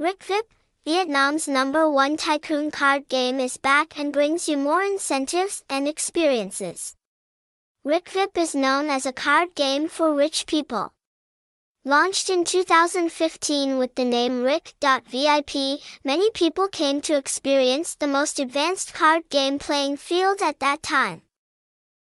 Rikvip, Vietnam's number one tycoon card game is back and brings you more incentives and experiences. Rikvip is known as a card game for rich people. Launched in 2015 with the name Rik.vip, many people came to experience the most advanced card game playing field at that time.